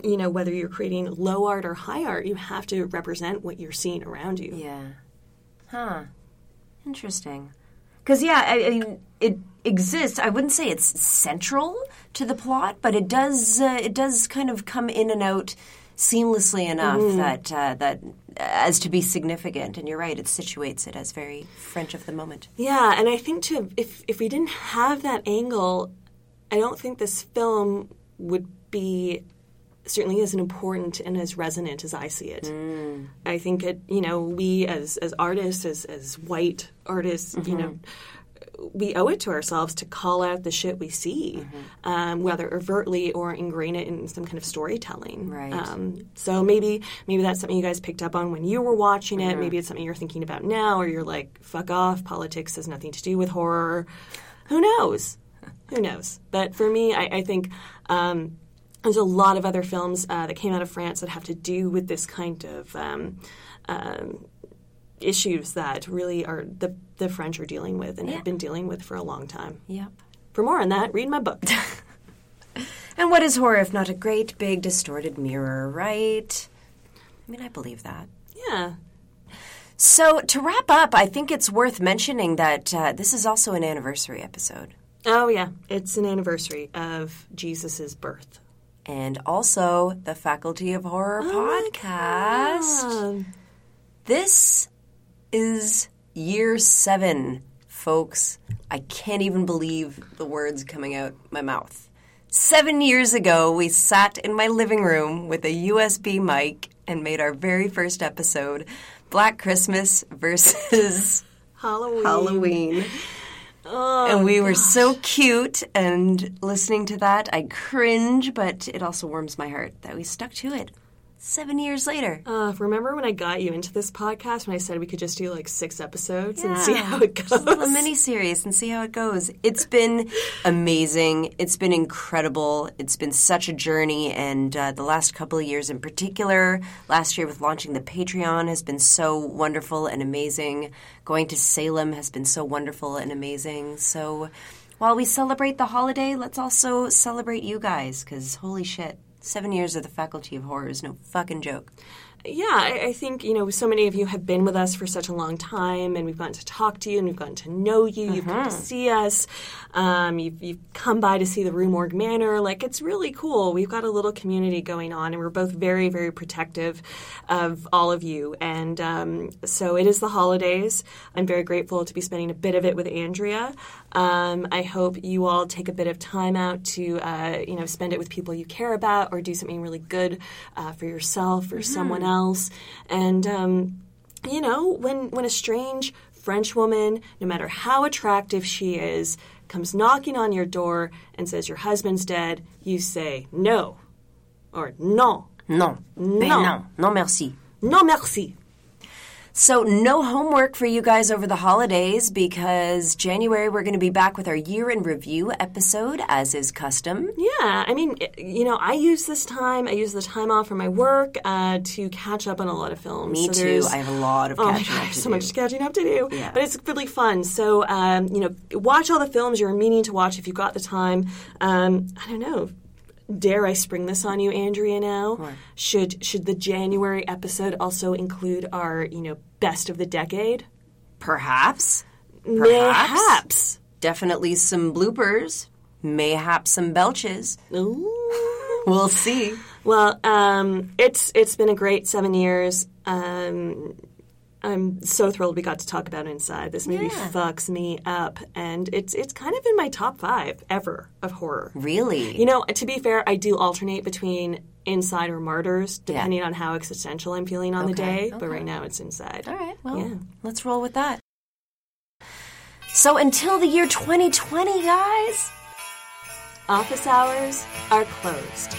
you know, whether you're creating low art or high art, you have to represent what you're seeing around you. Yeah. Huh. Interesting. Because yeah, I, I mean, it exists. I wouldn't say it's central to the plot, but it does. Uh, it does kind of come in and out seamlessly enough that uh, that as to be significant. And you're right; it situates it as very French of the moment. Yeah, and I think too, if if we didn't have that angle, I don't think this film would be certainly as important and as resonant as I see it. Mm. I think it, you know, we as as artists, as as white artists, you mm-hmm. know, we owe it to ourselves to call out the shit we see, um, whether overtly or ingrain it in some kind of storytelling. Right. Um, so maybe maybe that's something you guys picked up on when you were watching it. Maybe it's something you're thinking about now, or you're like, "Fuck off! Politics has nothing to do with horror." Who knows? Who knows? But for me, I, I think. Um, there's a lot of other films uh, that came out of France that have to do with this kind of um, um, issues that really are the, the French are dealing with and have been dealing with for a long time. Yep. For more on that, read my book. And what is horror if not a great, big, distorted mirror, right? I mean, I believe that. yeah. So, to wrap up, I think it's worth mentioning that uh, this is also an anniversary episode. Oh, yeah. It's an anniversary of Jesus' birth. And also the Faculty of Horror podcast. Um, This is year seven, folks. I can't even believe the words coming out my mouth. Seven years ago, we sat in my living room with a USB mic and made our very first episode Black Christmas versus Halloween. Halloween. Oh, and we were so cute, and listening to that, I cringe, but it also warms my heart that we stuck to it seven years later. Uh, remember when I got you into this podcast when I said we could just do like six episodes and see how it goes? Just a little mini series and see how it goes. It's been amazing. It's been incredible. It's been such a journey, and uh, the last couple of years in particular, last year with launching the Patreon has been so wonderful and amazing. Going to Salem has been so wonderful and amazing. So while we celebrate the holiday, let's also celebrate you guys, because holy shit. Seven years of the Faculty of Horror is no fucking joke. Yeah, I, I think you know so many of you have been with us for such a long time, and we've gotten to talk to you, and we've gotten to know you. You've come to see us. Um, you've, you've come by to see the Rue Morgue Manor. Like it's really cool. We've got a little community going on, and we're both very, very protective of all of you. And um, so it is the holidays. I'm very grateful to be spending a bit of it with Andrea. Um, I hope you all take a bit of time out to uh, you know spend it with people you care about, or do something really good uh, for yourself or someone else. And um, you know, when when a strange French woman, no matter how attractive she is, comes knocking on your door and says your husband's dead, you say no or non, Non. Non. non. Non merci. non merci. So, no homework for you guys over the holidays because January we're going to be back with our year in review episode, as is custom. Yeah, I mean, you know, I use this time. I use the time off from my work uh, to catch up on a lot of films. Me So too. I have a lot of Oh my catching God, up to so do. much catching up to do. Yeah. But it's really fun. So, um, you know, watch all the films you're meaning to watch if you've got the time. Um, I don't know. Dare I spring this on you, Andrea? Now, should should the January episode also include our, you know, best of the decade? Perhaps. Mayhaps. Definitely some bloopers. Mayhaps some belches. Ooh. We'll see. Well, um, it's it's been a great seven years. Um, I'm so thrilled we got to talk about Inside. This movie Yeah. fucks me up, and it's it's kind of in my top five ever of horror. Really? You know, to be fair, I do alternate between Inside or Martyrs, depending on how existential I'm feeling on the Okay, day. But right now, it's Inside. All right. Well, Yeah. let's roll with that. So, until the year 2020, guys. Office hours are closed.